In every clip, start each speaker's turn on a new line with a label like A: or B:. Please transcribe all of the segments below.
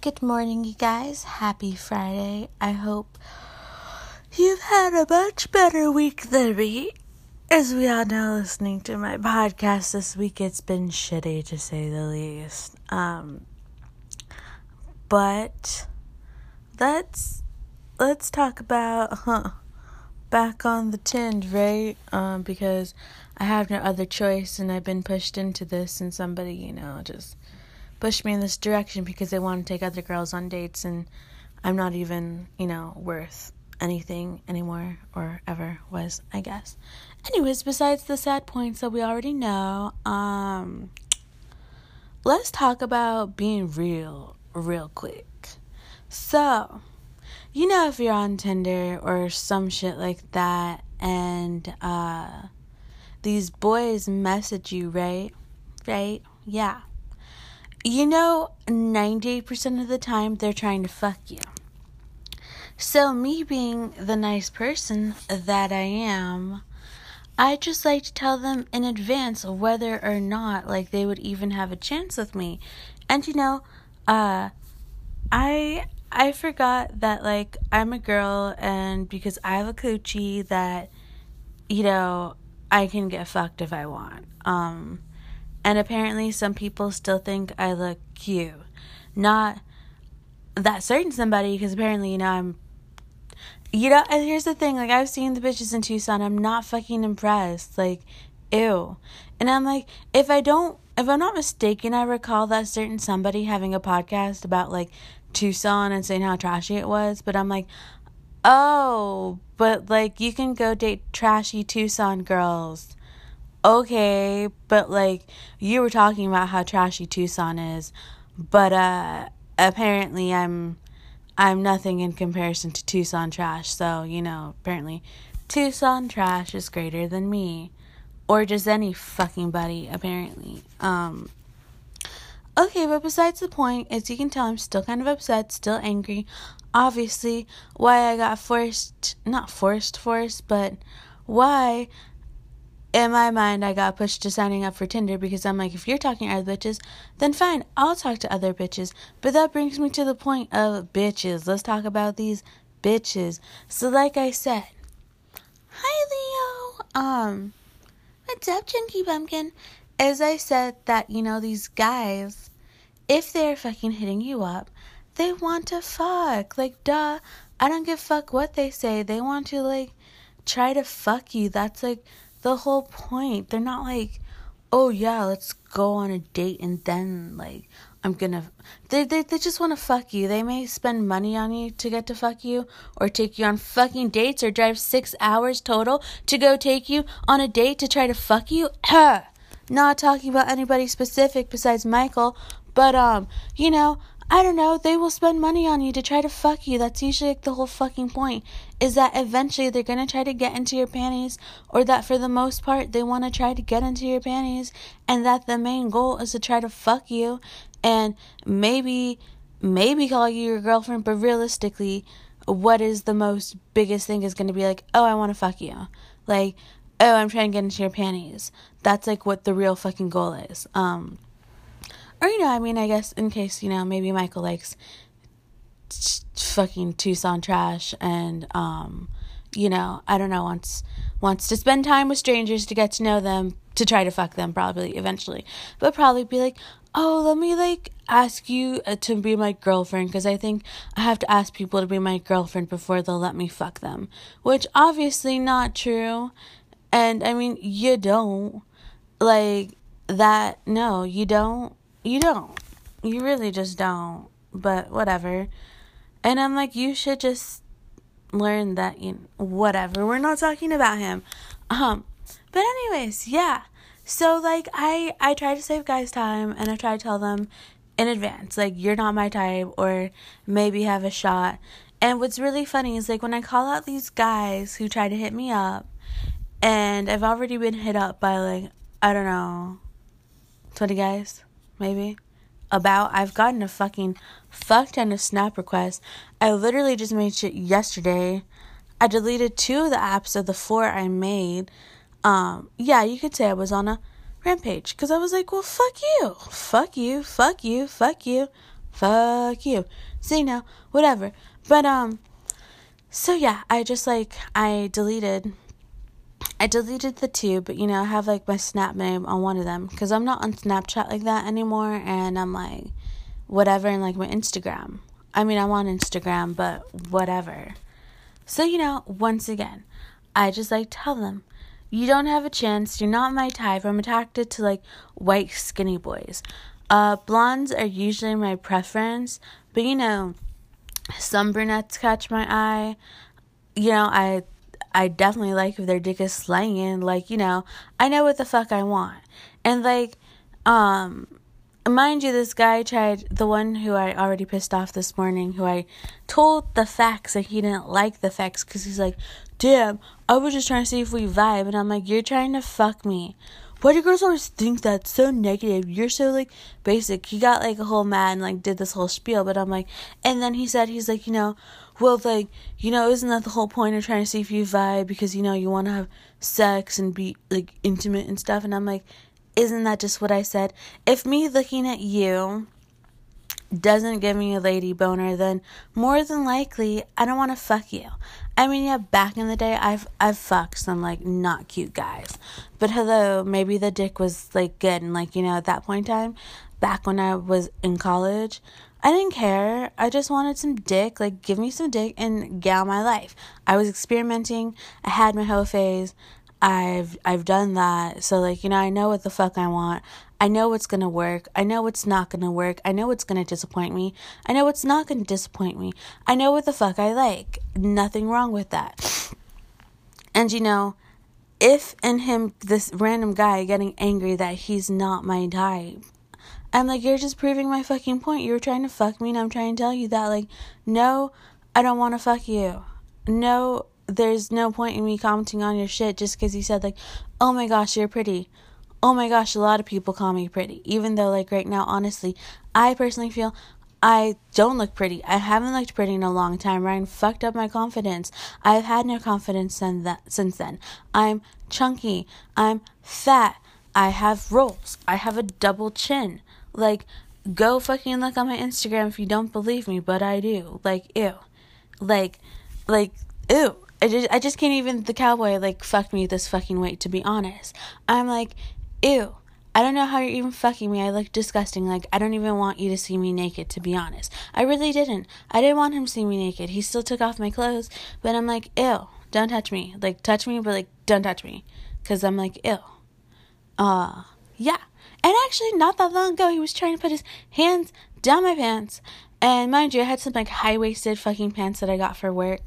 A: Good morning, you guys. Happy Friday. I hope you've had a much better week than me. As we all know, listening to my podcast this week, it's been shitty to say the least. Um, but let's let's talk about huh, back on the tind, right? Um, because I have no other choice, and I've been pushed into this, and somebody, you know, just pushed me in this direction because they want to take other girls on dates and I'm not even, you know, worth anything anymore or ever was, I guess. Anyways, besides the sad points that we already know, um let's talk about being real real quick. So, you know if you're on Tinder or some shit like that and uh these boys message you, right? Right? Yeah you know, 90% of the time they're trying to fuck you. So, me being the nice person that I am, I just like to tell them in advance whether or not like they would even have a chance with me. And you know, uh I I forgot that like I'm a girl and because I have a coochie that you know, I can get fucked if I want. Um and apparently, some people still think I look cute. Not that certain somebody, because apparently, you know, I'm. You know, and here's the thing like, I've seen the bitches in Tucson. I'm not fucking impressed. Like, ew. And I'm like, if I don't, if I'm not mistaken, I recall that certain somebody having a podcast about like Tucson and saying how trashy it was. But I'm like, oh, but like, you can go date trashy Tucson girls okay, but like you were talking about how trashy Tucson is, but uh apparently I'm I'm nothing in comparison to Tucson trash. So, you know, apparently Tucson trash is greater than me or just any fucking buddy apparently. Um Okay, but besides the point, as you can tell, I'm still kind of upset, still angry. Obviously, why I got forced, not forced, forced, but why in my mind, I got pushed to signing up for Tinder because I'm like, if you're talking to other bitches, then fine, I'll talk to other bitches. But that brings me to the point of bitches. Let's talk about these bitches. So, like I said, hi Leo. Um, what's up, Chunky Pumpkin? As I said, that you know these guys, if they're fucking hitting you up, they want to fuck. Like, duh. I don't give fuck what they say. They want to like try to fuck you. That's like the whole point. They're not like, oh yeah, let's go on a date and then like I'm gonna. They they they just want to fuck you. They may spend money on you to get to fuck you, or take you on fucking dates, or drive six hours total to go take you on a date to try to fuck you. Not talking about anybody specific besides Michael, but um, you know, I don't know, they will spend money on you to try to fuck you. That's usually like the whole fucking point. Is that eventually they're gonna try to get into your panties, or that for the most part they wanna try to get into your panties, and that the main goal is to try to fuck you, and maybe, maybe call you your girlfriend, but realistically, what is the most biggest thing is gonna be like, oh, I wanna fuck you. Like, oh, I'm trying to get into your panties. That's like what the real fucking goal is. Um, or, you know, I mean, I guess in case, you know, maybe Michael likes fucking Tucson trash and, um, you know, I don't know, wants wants to spend time with strangers to get to know them, to try to fuck them probably eventually. But probably be like, "Oh, let me like ask you uh, to be my girlfriend because I think I have to ask people to be my girlfriend before they'll let me fuck them." Which obviously not true. And I mean, you don't. Like that no, you don't you don't. You really just don't. But whatever. And I'm like, you should just learn that you know, whatever. We're not talking about him. Um but anyways, yeah. So like I I try to save guys time and I try to tell them in advance like you're not my type or maybe have a shot. And what's really funny is like when I call out these guys who try to hit me up and I've already been hit up by like I don't know 20 guys maybe about I've gotten a fucking fuck ton of snap requests. I literally just made shit yesterday. I deleted two of the apps of the four I made. Um, yeah, you could say I was on a rampage because I was like, well, fuck you, fuck you, fuck you, fuck you. fuck you. You know, whatever. But, um, so yeah, I just like, I deleted, I deleted the two, but you know, I have like my Snap name on one of them because I'm not on Snapchat like that anymore, and I'm like, whatever, and like my Instagram. I mean, I'm on Instagram, but whatever. So, you know, once again, I just like tell them, you don't have a chance, you're not my type, I'm attracted to like white skinny boys. Uh, blondes are usually my preference, but you know, some brunettes catch my eye. You know, I I definitely like if their dick is slanging. Like, you know, I know what the fuck I want. And like, um, mind you, this guy tried the one who I already pissed off this morning, who I told the facts and he didn't like the facts because he's like, damn, I was just trying to see if we vibe. And I'm like, you're trying to fuck me. Why do girls always think that's So negative. You're so like basic. He got like a whole mad and like did this whole spiel, but I'm like, and then he said he's like, you know, well, like, you know, isn't that the whole point of trying to see if you vibe because you know you want to have sex and be like intimate and stuff? And I'm like, isn't that just what I said? If me looking at you doesn't give me a lady boner, then more than likely I don't want to fuck you. I mean, yeah, back in the day, I've I've fucked some like not cute guys, but hello, maybe the dick was like good, and like you know, at that point in time, back when I was in college, I didn't care. I just wanted some dick, like give me some dick and gal my life. I was experimenting. I had my hoe phase. I've I've done that. So like, you know, I know what the fuck I want. I know what's to work. I know what's not to work. I know what's to disappoint me. I know what's not to disappoint me. I know what the fuck I like. Nothing wrong with that. And you know, if and him this random guy getting angry that he's not my type. I'm like, you're just proving my fucking point. You were trying to fuck me, and I'm trying to tell you that, like, no, I don't want to fuck you. No, there's no point in me commenting on your shit just because you said like, oh my gosh, you're pretty. Oh my gosh, a lot of people call me pretty. Even though like right now, honestly, I personally feel I don't look pretty. I haven't looked pretty in a long time. Ryan fucked up my confidence. I've had no confidence since then. I'm chunky. I'm fat. I have rolls. I have a double chin. Like, go fucking look on my Instagram if you don't believe me, but I do. Like, ew. Like, like, ew. I just, I just can't even, the cowboy, like, fucked me this fucking weight, to be honest. I'm like, ew. I don't know how you're even fucking me. I look disgusting. Like, I don't even want you to see me naked, to be honest. I really didn't. I didn't want him to see me naked. He still took off my clothes, but I'm like, ew, don't touch me. Like, touch me, but, like, don't touch me. Because I'm like, ew. Uh, yeah. And actually, not that long ago, he was trying to put his hands down my pants. And mind you, I had some, like, high waisted fucking pants that I got for work.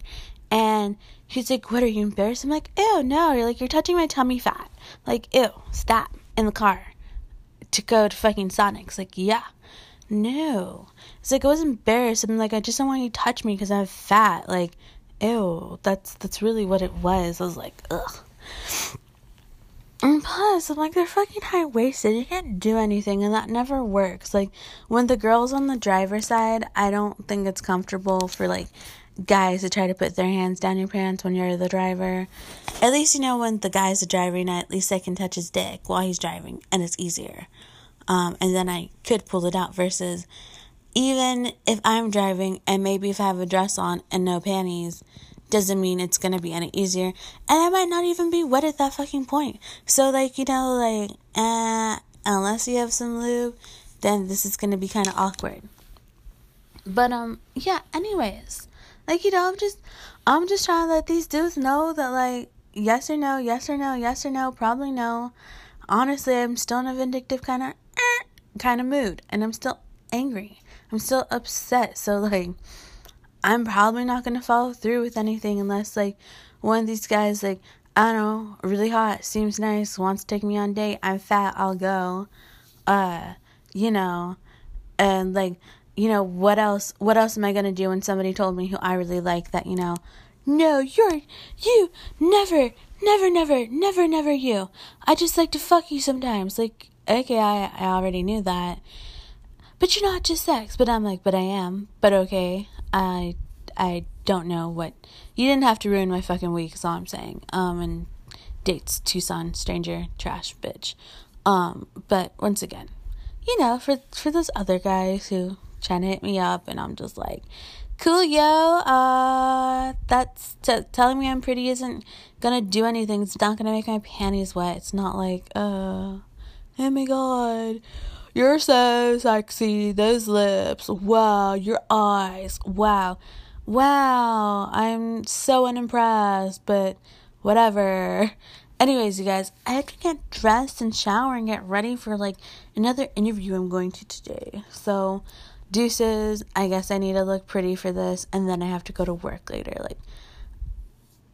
A: And he's like, What are you embarrassed? I'm like, Ew, no. You're like, You're touching my tummy fat. Like, ew, stop. In the car. To go to fucking Sonic's. Like, yeah. No. It's like, I was embarrassed. I'm like, I just don't want you to touch me because I'm fat. Like, ew. That's, that's really what it was. I was like, ugh. And plus, I'm like, they're fucking high waisted. You can't do anything, and that never works. Like, when the girl's on the driver's side, I don't think it's comfortable for, like, guys to try to put their hands down your pants when you're the driver. At least you know when the guy's the driver, driving, at least I can touch his dick while he's driving, and it's easier. Um, and then I could pull it out. Versus, even if I'm driving and maybe if I have a dress on and no panties, doesn't mean it's gonna be any easier. And I might not even be wet at that fucking point. So like you know like uh, unless you have some lube, then this is gonna be kind of awkward. But um yeah. Anyways, like, you know, I'm just I'm just trying to let these dudes know that like yes or no, yes or no, yes or no, probably no. Honestly, I'm still in a vindictive kind of eh, kind of mood and I'm still angry. I'm still upset. So like I'm probably not to follow through with anything unless like one of these guys like I don't know, really hot, seems nice, wants to take me on date. I'm fat, I'll go. Uh, you know, and like you know, what else what else am I gonna do when somebody told me who I really like that, you know, no, you're you never, never, never, never, never you. I just like to fuck you sometimes. Like, okay, I I already knew that. But you're not just sex. But I'm like, but I am. But okay. I I don't know what you didn't have to ruin my fucking week, is all I'm saying. Um and dates, Tucson, stranger, trash, bitch. Um, but once again, you know, for for those other guys who trying to hit me up, and I'm just like, cool, yo. Uh, that's t- telling me I'm pretty isn't gonna do anything. It's not gonna make my panties wet. It's not like, uh, oh my god, you're so sexy. Those lips, wow. Your eyes, wow, wow. I'm so unimpressed, but whatever. Anyways, you guys, I have to get dressed and shower and get ready for like another interview I'm going to today. So, deuces, I guess I need to look pretty for this and then I have to go to work later. Like,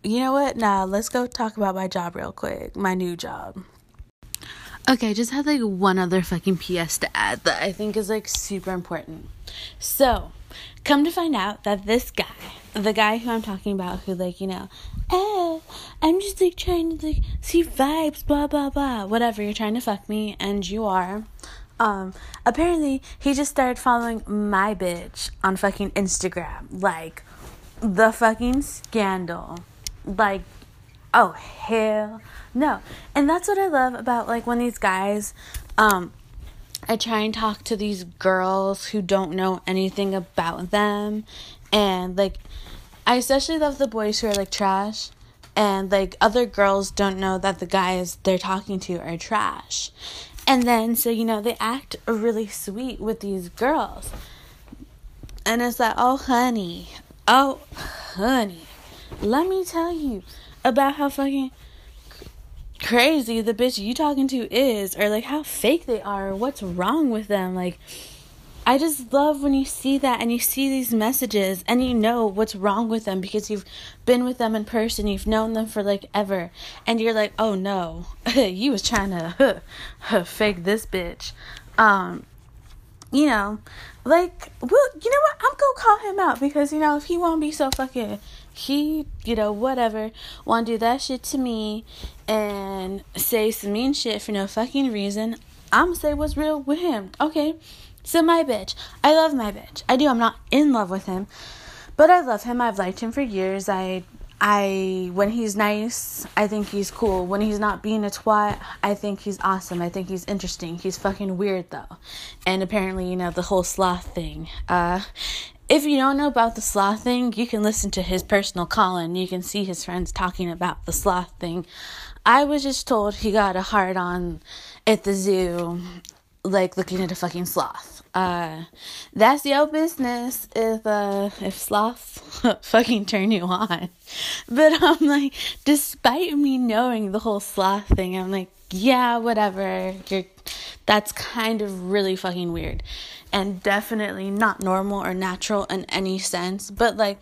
A: you know what? Nah, let's go talk about my job real quick. My new job. Okay, I just had like one other fucking PS to add that I think is like super important. So, come to find out that this guy, the guy who I'm talking about, who like, you know, oh, I'm just like trying to like see vibes, blah blah blah, whatever, you're trying to fuck me, and you are. Um, apparently he just started following my bitch on fucking Instagram. Like the fucking scandal. Like oh hell no. And that's what I love about like when these guys um I try and talk to these girls who don't know anything about them and like I especially love the boys who are like trash and like other girls don't know that the guys they're talking to are trash. And then so you know they act really sweet with these girls. And it's like, "Oh honey. Oh honey. Let me tell you about how fucking crazy the bitch you talking to is or like how fake they are or what's wrong with them like I just love when you see that and you see these messages and you know what's wrong with them because you've been with them in person, you've known them for like ever, and you're like, oh no, you was trying to fake this bitch. Um, you know, like, well, you know what? I'm gonna call him out because you know if he won't be so fucking he, you know, whatever, want to do that shit to me and say some mean shit for no fucking reason, I'm gonna say what's real with him. Okay, so my bitch, I love my bitch. I do. I'm not in love with him, but I love him. I've liked him for years. I, I, when he's nice, I think he's cool. When he's not being a twat, I think he's awesome. I think he's interesting. He's fucking weird though, and apparently, you know, the whole sloth thing. Uh, if you don't know about the sloth thing, you can listen to his personal call and you can see his friends talking about the sloth thing. I was just told he got a hard on at the zoo, like looking at a fucking sloth. Uh, that's your business if uh if sloths fucking turn you on. But I'm like, despite me knowing the whole sloth thing, I'm like, yeah, whatever. You're that's kind of really fucking weird and definitely not normal or natural in any sense. But like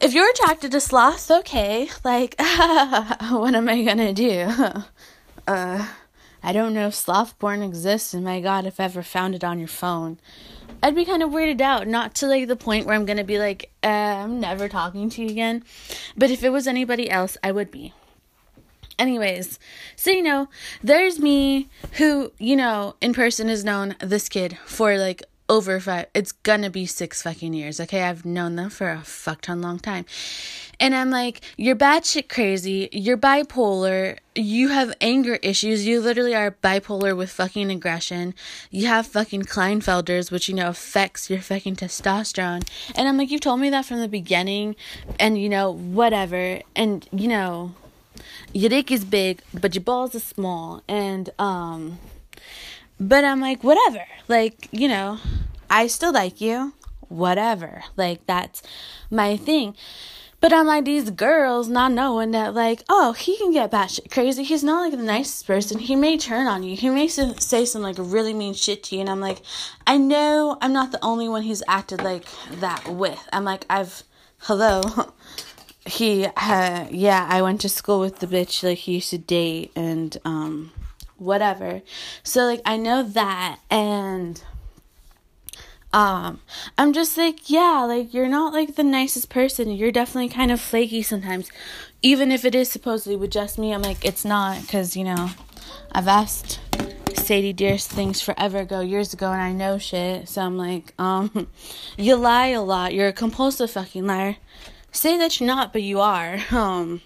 A: if you're attracted to sloths, okay. Like what am I gonna do? uh I don't know if sloth porn exists, and my god, if I ever found it on your phone. I'd be kind of weirded out, not to like the point where I'm gonna be like, uh, I'm never talking to you again. But if it was anybody else, I would be. Anyways, so you know, there's me who, you know, in person has known this kid for like over five, it's gonna be six fucking years, okay? I've known them for a fuck ton long time. And I'm like, you're batshit crazy, you're bipolar, you have anger issues, you literally are bipolar with fucking aggression, you have fucking Klinefelter's which, you know, affects your fucking testosterone. And I'm like, you've told me that from the beginning, and, you know, whatever. And, you know, your dick is big, but your balls are small. And, um, but I'm like, whatever. Like, you know, I still like you. Whatever. Like, that's my thing. But I'm like, these girls not knowing that, like, oh, he can get batshit crazy. He's not like the nicest person. He may turn on you. He may say some like really mean shit to you. And I'm like, I know I'm not the only one he's acted like that with. I'm like, I've, hello. he uh, yeah i went to school with the bitch like he used to date and um whatever. So like i know that and um i'm just like yeah like you're not like the nicest person. You're definitely kind of flaky sometimes. Even if it is supposedly with just me i'm like it's not because you know i've asked sadie dearest things forever ago years ago and i know shit. So i'm like um you lie a lot. You're a compulsive fucking liar say that you're not, but you are. Um,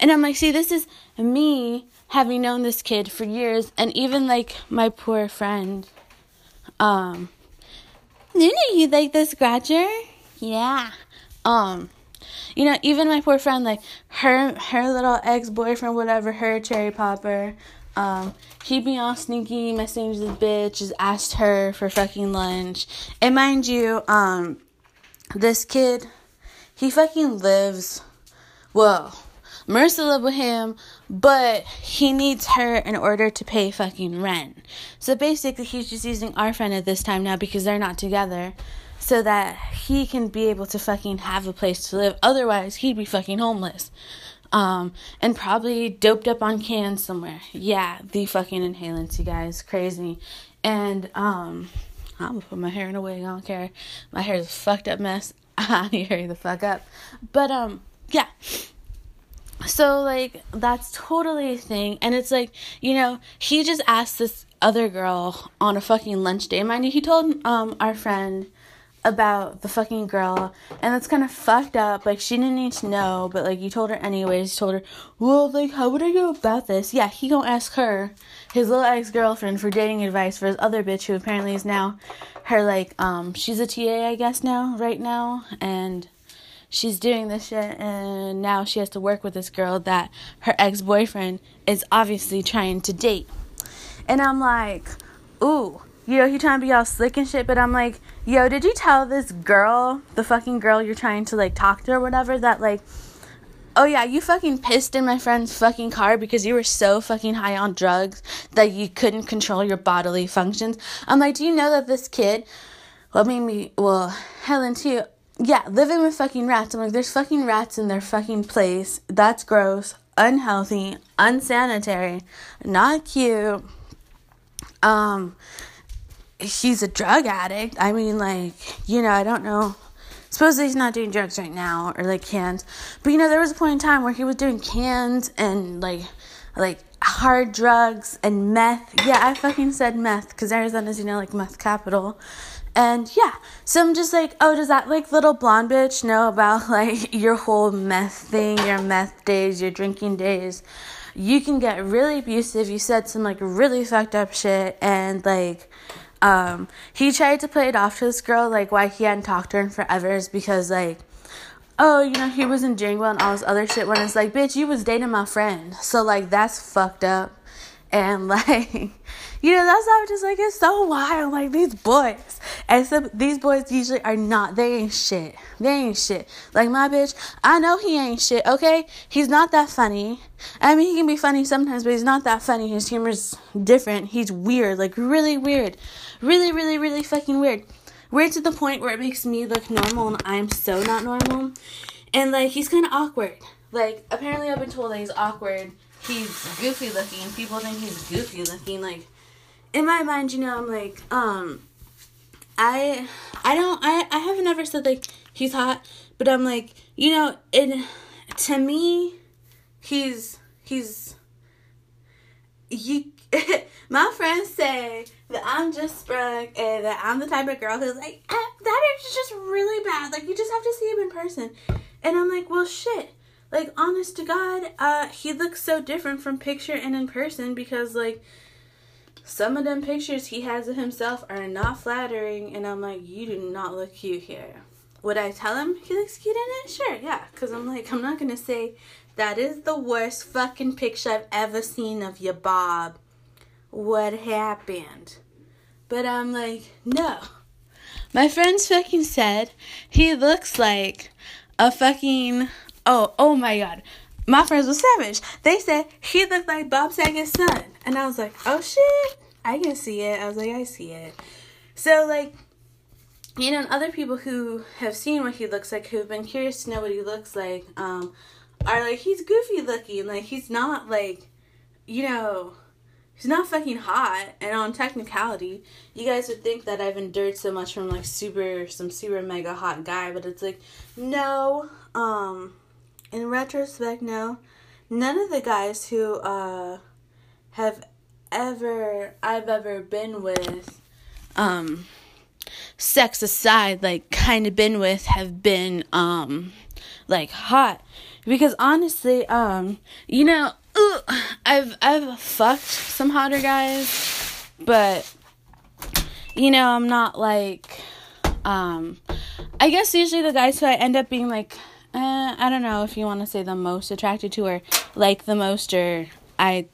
A: and I'm like, see, this is me having known this kid for years, and even like my poor friend, um, know you like this scratcher? Yeah. Um, you know, even my poor friend, like her her little ex boyfriend, whatever, her cherry popper, um, he be all sneaky, messaging this bitch, just asked her for fucking lunch. And mind you, um, this kid, he fucking lives, well, Marissa live with him, but he needs her in order to pay fucking rent. So basically, he's just using our friend at this time now because they're not together so that he can be able to fucking have a place to live. Otherwise, he'd be fucking homeless. Um, and probably doped up on cans somewhere. Yeah, the fucking inhalants, you guys. Crazy. And, um, I'm gonna put my hair in a wig. I don't care. My hair is a fucked up mess. I hurry the fuck up. But, um, yeah. So, like, that's totally a thing. And it's like, you know, he just asked this other girl on a fucking lunch day. Mind you, he told, um, our friend, about the fucking girl and that's kind of fucked up like she didn't need to know but like you told her anyways told her well like how would i go about this yeah he gonna ask her his little ex-girlfriend for dating advice for his other bitch who apparently is now her like um she's a ta i guess now right now. And she's doing this shit and now she has to work with this girl that her ex-boyfriend is obviously trying to date. And i'm like ooh you know, he trying to be all slick and shit, but I'm like, yo, did you tell this girl, the fucking girl you're trying to like talk to or whatever, that like, oh yeah, you fucking pissed in my friend's fucking car because you were so fucking high on drugs that you couldn't control your bodily functions? I'm like, do you know that this kid, well, maybe, well, Helen too, yeah, living with fucking rats. I'm like, there's fucking rats in their fucking place. That's gross, unhealthy, unsanitary, not cute. Um, he's a drug addict. I mean, like, you know, I don't know. Supposedly he's not doing drugs right now or like cans. But you know, there was a point in time where he was doing cans and like like hard drugs and meth. Yeah, I fucking said meth because Arizona's, you know, like meth capital. And yeah, so I'm just like, oh, does that like little blonde bitch know about like your whole meth thing, your meth days, your drinking days? You can get really abusive. You said some like really fucked up shit, and like um, he tried to play it off to this girl, like why he hadn't talked to her in forever is because like, oh, you know, he wasn't doing well and all this other shit. When it's like, bitch, you was dating my friend, so like that's fucked up, and like. You know, that's how just like it's so wild. Like these boys, And except these boys usually are not. They ain't shit. They ain't shit. Like my bitch, I know he ain't shit. Okay, he's not that funny. I mean, he can be funny sometimes, but he's not that funny. His humor's different. He's weird, like really weird. Really, really, really fucking weird. Weird to the point where it makes me look normal and I'm so not normal. And like he's kind of awkward. Like apparently I've been told that he's awkward. He's goofy looking. People think he's goofy looking. Like in my mind, you know, I'm like, um, I, I don't, I, I haven't ever said like he's hot, but I'm like, you know, it, to me, he's, he's, you, my friends say that I'm just sprung and that I'm the type of girl who's like, eh, that is just really bad. Like, you just have to see him in person. And I'm like, well, shit. Like, honest to God, uh, he looks so different from picture and in person because, like, some of them pictures he has of himself are not flattering. And I'm like, you do not look cute here. Would I tell him he looks cute in it? Sure, yeah. Because I'm like, I'm not to say that is the worst fucking picture I've ever seen of you, Bob what happened. But I'm like, no. My friends fucking said he looks like a fucking oh oh my god. My friends were savage. They said he looked like Bob Saget's son. And I was like, oh shit. I can see it. I was like, I see it. So like you know, and other people who have seen what he looks like, who've been curious to know what he looks like, um, are like, he's goofy looking. Like, he's not like, you know, he's not fucking hot and on technicality you guys would think that i've endured so much from like super some super mega hot guy but it's like no um in retrospect now, none of the guys who uh have ever i've ever been with um sex aside like kind of been with have been um like hot. Because honestly um you know I've I've fucked some hotter guys, but you know, I'm not like Um, I guess usually the guys who I end up being like, uh, I don't know if you want to say the most attracted to or like the most or I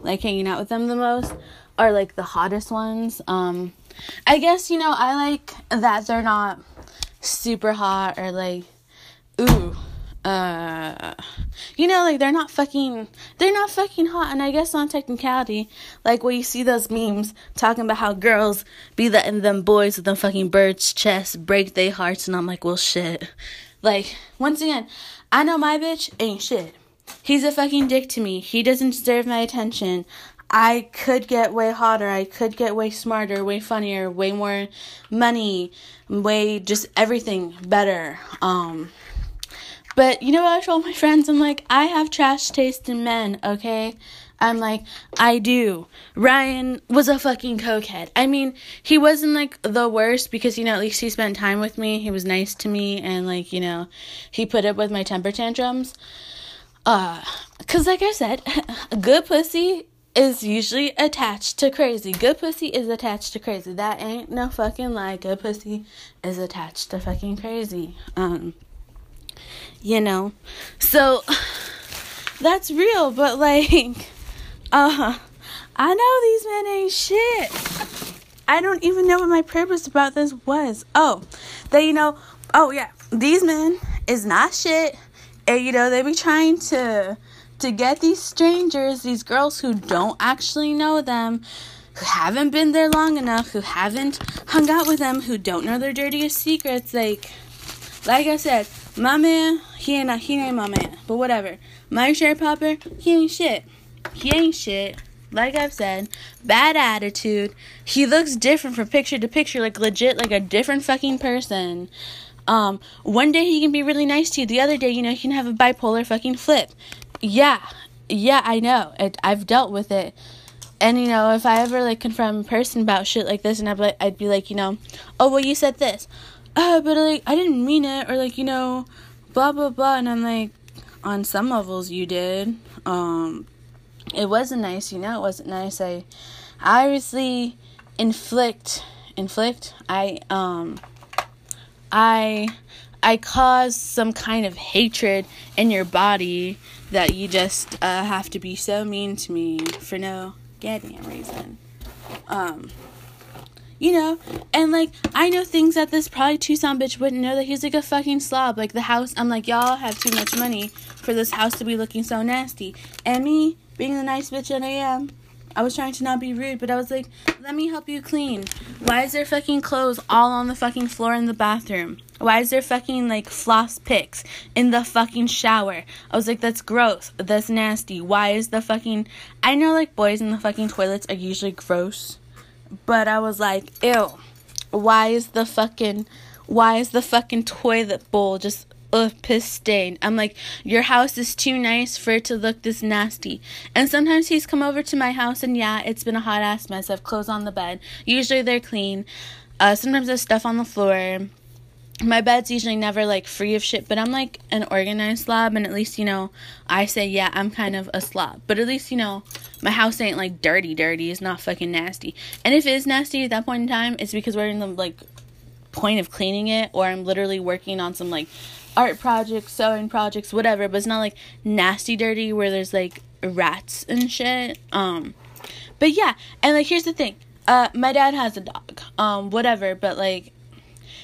A: like hanging out with them the most are like the hottest ones. Um, I guess you know I like that they're not super hot or like ooh uh you know like they're not fucking they're not fucking hot and i guess on technicality like when you see those memes talking about how girls be letting them boys with them fucking birds chests break their hearts and i'm like well shit like once again i know my bitch ain't shit he's a fucking dick to me he doesn't deserve my attention I could get way hotter, I could get way smarter, way funnier, way more money, way just everything better. Um but you know what I told my friends? I'm like, I have trash taste in men, okay? I'm like, I do. Ryan was a fucking cokehead. I mean, he wasn't like the worst because, you know, at least he spent time with me. He was nice to me and, like, you know, he put up with my temper tantrums. Uh, cause like I said, good pussy is usually attached to crazy. Good pussy is attached to crazy. That ain't no fucking lie. Good pussy is attached to fucking crazy. Um, you know, so that's real. But like, uh, huh. I know these men ain't shit. I don't even know what my purpose about this was. Oh, they, you know, oh yeah, these men is not shit, and you know they be trying to to get these strangers, these girls who don't actually know them, who haven't been there long enough, who haven't hung out with them, who don't know their dirtiest secrets. Like, like I said, my man, he ain't he ain't my man, but whatever. My shirt popper, he ain't shit. He ain't shit. Like I've said, bad attitude. He looks different from picture to picture, like legit, like a different fucking person. Um, one day he can be really nice to you. The other day, you know, he can have a bipolar fucking flip yeah, yeah, I know. It, I've dealt with it. And you know, if I ever like confront a person about shit like this, and I'd be like, I'd be like, you know, oh well, you said this, uh, but like I didn't mean it, or like you know, blah blah blah, and I'm like, on some levels you did. Um, it wasn't nice, you know, it wasn't nice. I, I obviously inflict, inflict. I um, I, I cause some kind of hatred in your body that you just uh, have to be so mean to me for no goddamn reason. Um, you know, and like I know things that this probably Tucson bitch wouldn't know that he's like a fucking slob. Like the house, I'm like y'all have too much money for this house to be looking so nasty. And me being the nice bitch that I am, I was trying to not be rude, but I was like, let me help you clean. Why is there fucking clothes all on the fucking floor in the bathroom? Why is there fucking like floss picks in the fucking shower? I was like, that's gross. That's nasty. Why is the fucking. I know like boys in the fucking toilets are usually gross, but I was like, ew. Why is the fucking. Why is the fucking toilet bowl just ugh, piss stained. I'm like, your house is too nice for it to look this nasty. And sometimes he's come over to my house and yeah, it's been a hot ass mess. I've clothes on the bed. Usually they're clean. Uh, sometimes there's stuff on the floor. My bed's usually never like free of shit, but I'm like an organized slob, and at least you know I say yeah I'm kind of a slob. But at least you know my house ain't like dirty, dirty. It's not fucking nasty. And if it is nasty at that point in time, it's because we're in the like point of cleaning it, or I'm literally working on some like art projects, sewing projects, whatever, but it's not like nasty dirty where there's like rats and shit. Um but yeah, and like here's the thing. Uh my dad has a dog. Um whatever, but like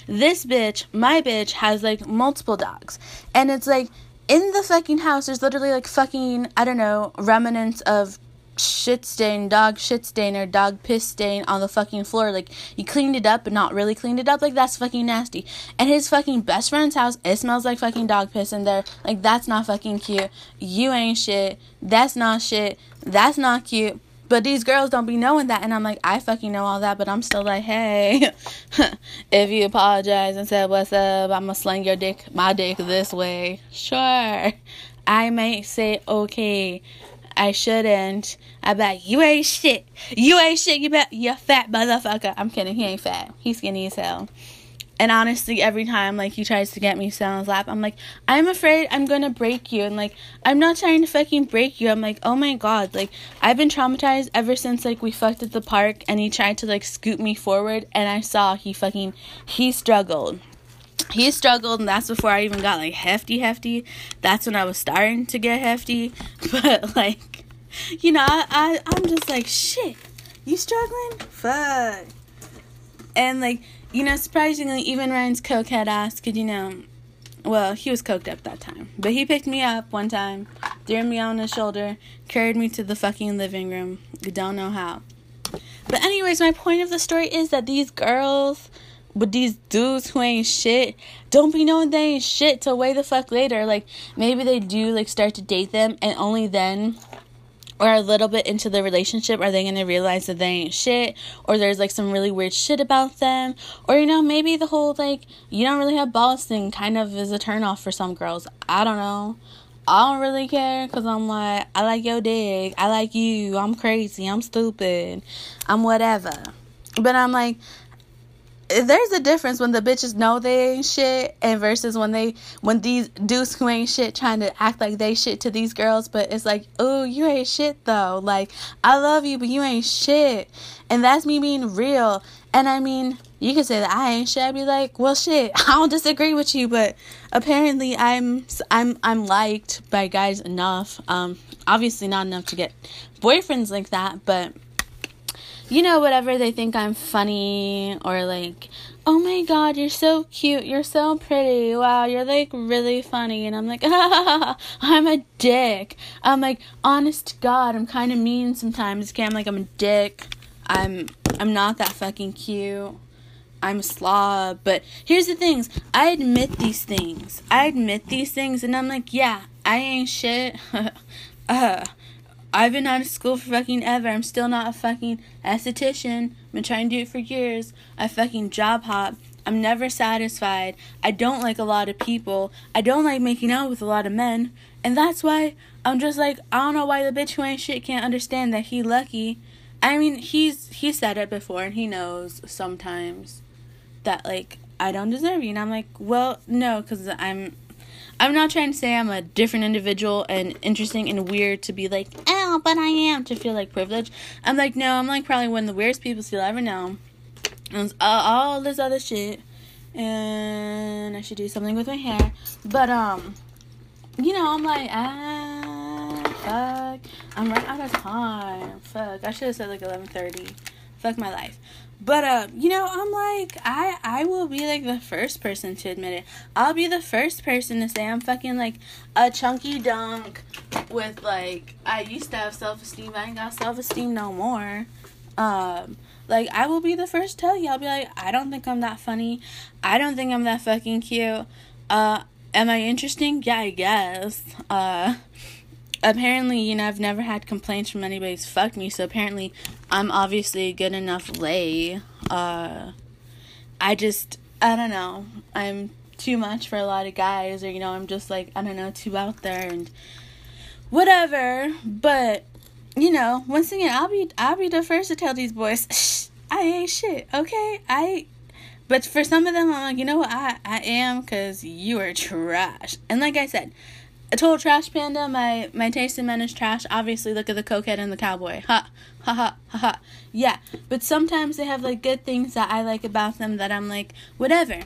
A: this bitch, my bitch has like multiple dogs. And it's like in the fucking house there's literally like fucking I don't know, remnants of shit stain, dog shit stain, or dog piss stain on the fucking floor. Like, you cleaned it up, but not really cleaned it up. Like, that's fucking nasty. And his fucking best friend's house, it smells like fucking dog piss in there. Like, that's not fucking cute. You ain't shit. That's not shit. That's not cute. But these girls don't be knowing that. And I'm like, I fucking know all that, but I'm still like, hey, if you apologize and said, what's up, I'm gonna sling your dick, my dick this way. Sure. I might say, okay I shouldn't. I bet you ain't shit. You ain't shit. You bet you fat motherfucker. I'm kidding. He ain't fat. He's skinny as hell. And honestly, every time like he tries to get me sit on his lap, I'm like, I'm afraid I'm gonna break you. And like, I'm not trying to fucking break you. I'm like, oh my god, like I've been traumatized ever since like we fucked at the park and he tried to like scoot me forward and I saw he fucking he struggled. He struggled and that's before I even got like hefty hefty. That's when I was starting to get hefty. But like you know, I, I I'm just like shit. You struggling? Fuck. And like you know, surprisingly, even Ryan's cokehead asked could, you know, well, he was coked up that time. But he picked me up one time, threw me on his shoulder, carried me to the fucking living room. You don't know how. But, anyways, my point of the story is that these girls with these dudes who ain't shit don't be knowing they ain't shit till way the fuck later. Like, maybe they do, like, start to date them, and only then or a little bit into the relationship are they going to realize that they ain't shit or there's like some really weird shit about them. Or you know maybe the whole like you don't really have balls thing kind of is a turn off for some girls. I don't know. I don't really care because i'm like i like your dick. I like you. I'm crazy. I'm stupid. I'm whatever. But i'm like there's a difference when the bitches know they ain't shit and versus when they when these dudes who ain't shit trying to act like they shit to these girls but it's like oh you ain't shit though. Like i love you but you ain't shit. And that's me being real. And i mean you can say that i ain't shit. I'd be like well shit i don't disagree with you but apparently i'm i'm i'm liked by guys enough. Um obviously not enough to get boyfriends like that but you know, whatever they think I'm funny or like, oh my god, you're so cute, you're so pretty, wow, you're like really funny. And I'm like, ah, I'm a dick. I'm like, honest God, I'm kind of mean sometimes. Okay, I'm like, I'm a dick. I'm, I'm not that fucking cute. I'm a slob. But here's the things I admit these things. I admit these things, and I'm like, yeah, I ain't shit. uh, I've been out of school for fucking ever. I'm still not a fucking esthetician. I've been trying to do it for years. I fucking job hop. I'm never satisfied. I don't like a lot of people. I don't like making out with a lot of men. And that's why I'm just like, I don't know why the bitch who ain't shit can't understand that he lucky. I mean, he's he said it before and he knows sometimes that like I don't deserve you. And I'm like, well, no, cuz I'm I'm not trying to say I'm a different individual and interesting and weird to be like, oh, but I am to feel like privileged. I'm like, no, I'm like probably one of the weirdest people you'll ever know. And all this other shit. And I should do something with my hair. But, um, you know, I'm like, ah, fuck. I'm running out of time. Fuck. I should have said like 11.30. Fuck my life. But uh, you know, I'm like I I will be like the first person to admit it. I'll be the first person to say I'm fucking like a chunky dunk with like I used to have self-esteem. I ain't got self-esteem no more. Um like I will be the first to tell you. I'll be like I don't think I'm that funny. I don't think I'm that fucking cute. Uh am I interesting? Yeah, I guess. Uh apparently, you know, I've never had complaints from anybody's fucked me, so apparently I'm obviously good enough lay. Uh, I just, I don't know. I'm too much for a lot of guys, or, you know, I'm just like, I don't know, too out there and whatever. But, you know, once again, I'll be, I'll be the first to tell these boys, I ain't shit, okay? I, but for some of them, I'm like, you know what, I, I am, because you are trash. And like I said, a total trash panda. My my taste in men is trash. Obviously, look at the cokehead and the cowboy. Ha ha ha ha ha. Yeah, but sometimes they have like good things that I like about them that I'm like whatever.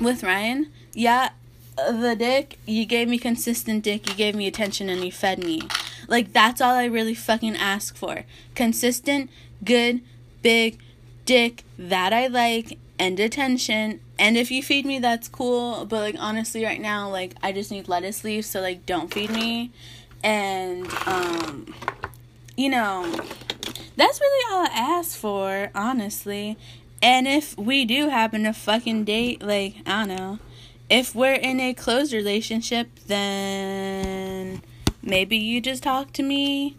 A: With Ryan, yeah, the dick. You gave me consistent dick. You gave me attention and you fed me. Like that's all I really fucking ask for. Consistent, good, big dick that I like and attention. And if you feed me, that's cool. But like honestly, right now, like I just need lettuce leaves, so like don't feed me. And um, you know, that's really all I ask for, honestly. And if we do happen to fucking date, like I don't know, if we're in a closed relationship, then maybe you just talk to me.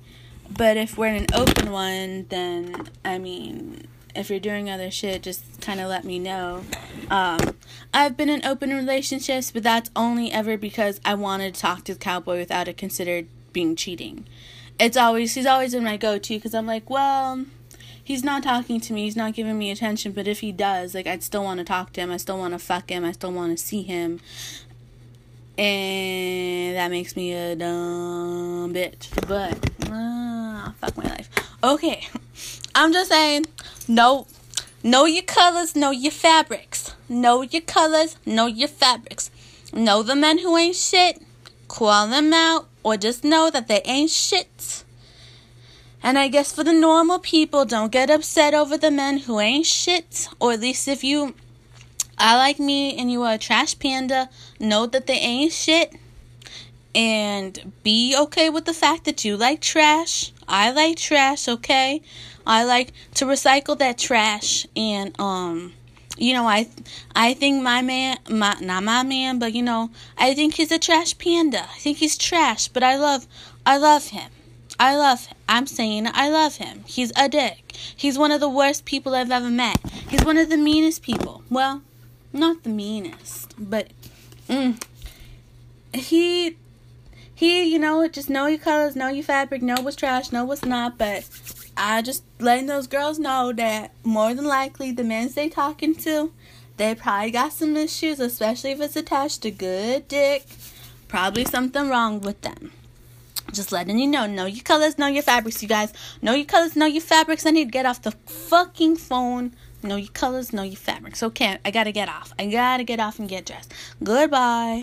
A: But if we're in an open one, then I mean, if you're doing other shit, just kind of let me know. Um, I've been in open relationships, but that's only ever because I wanted to talk to the cowboy without it considered being cheating. It's always he's always been my go-to because I'm like, well, he's not talking to me, he's not giving me attention, but if he does, like I'd still want to talk to him, I still want to fuck him, I still want to see him. And that makes me a dumb bitch. But uh, fuck my life. Okay. I'm just saying, no know your colors, know your fabrics. Know your colors, know your fabrics. Know the men who ain't shit, call them out, or just know that they ain't shit. And I guess for the normal people, don't get upset over the men who ain't shit. Or at least if you are like me and you are a trash panda, know that they ain't shit. And be okay with the fact that you like trash. I like trash, okay? I like to recycle that trash and um you know, I I think my man, my not my man, but you know, I think he's a trash panda. I think he's trash, but I love I love him. I love him. I'm saying I love him. He's a dick. He's one of the worst people I've ever met. He's one of the meanest people. Well, not the meanest, but mm, he he, you know, just know your colors, know your fabric, know what's trash, know what's not, but I just letting those girls know that more than likely the men they talking to, they probably got some issues, especially if it's attached to good dick. Probably something wrong with them. Just letting you know. Know your colors, know your fabrics, you guys. Know your colors, know your fabrics. I need to get off the fucking phone. Know your colors, know your fabrics. Okay, I gotta get off. I gotta get off and get dressed. Goodbye.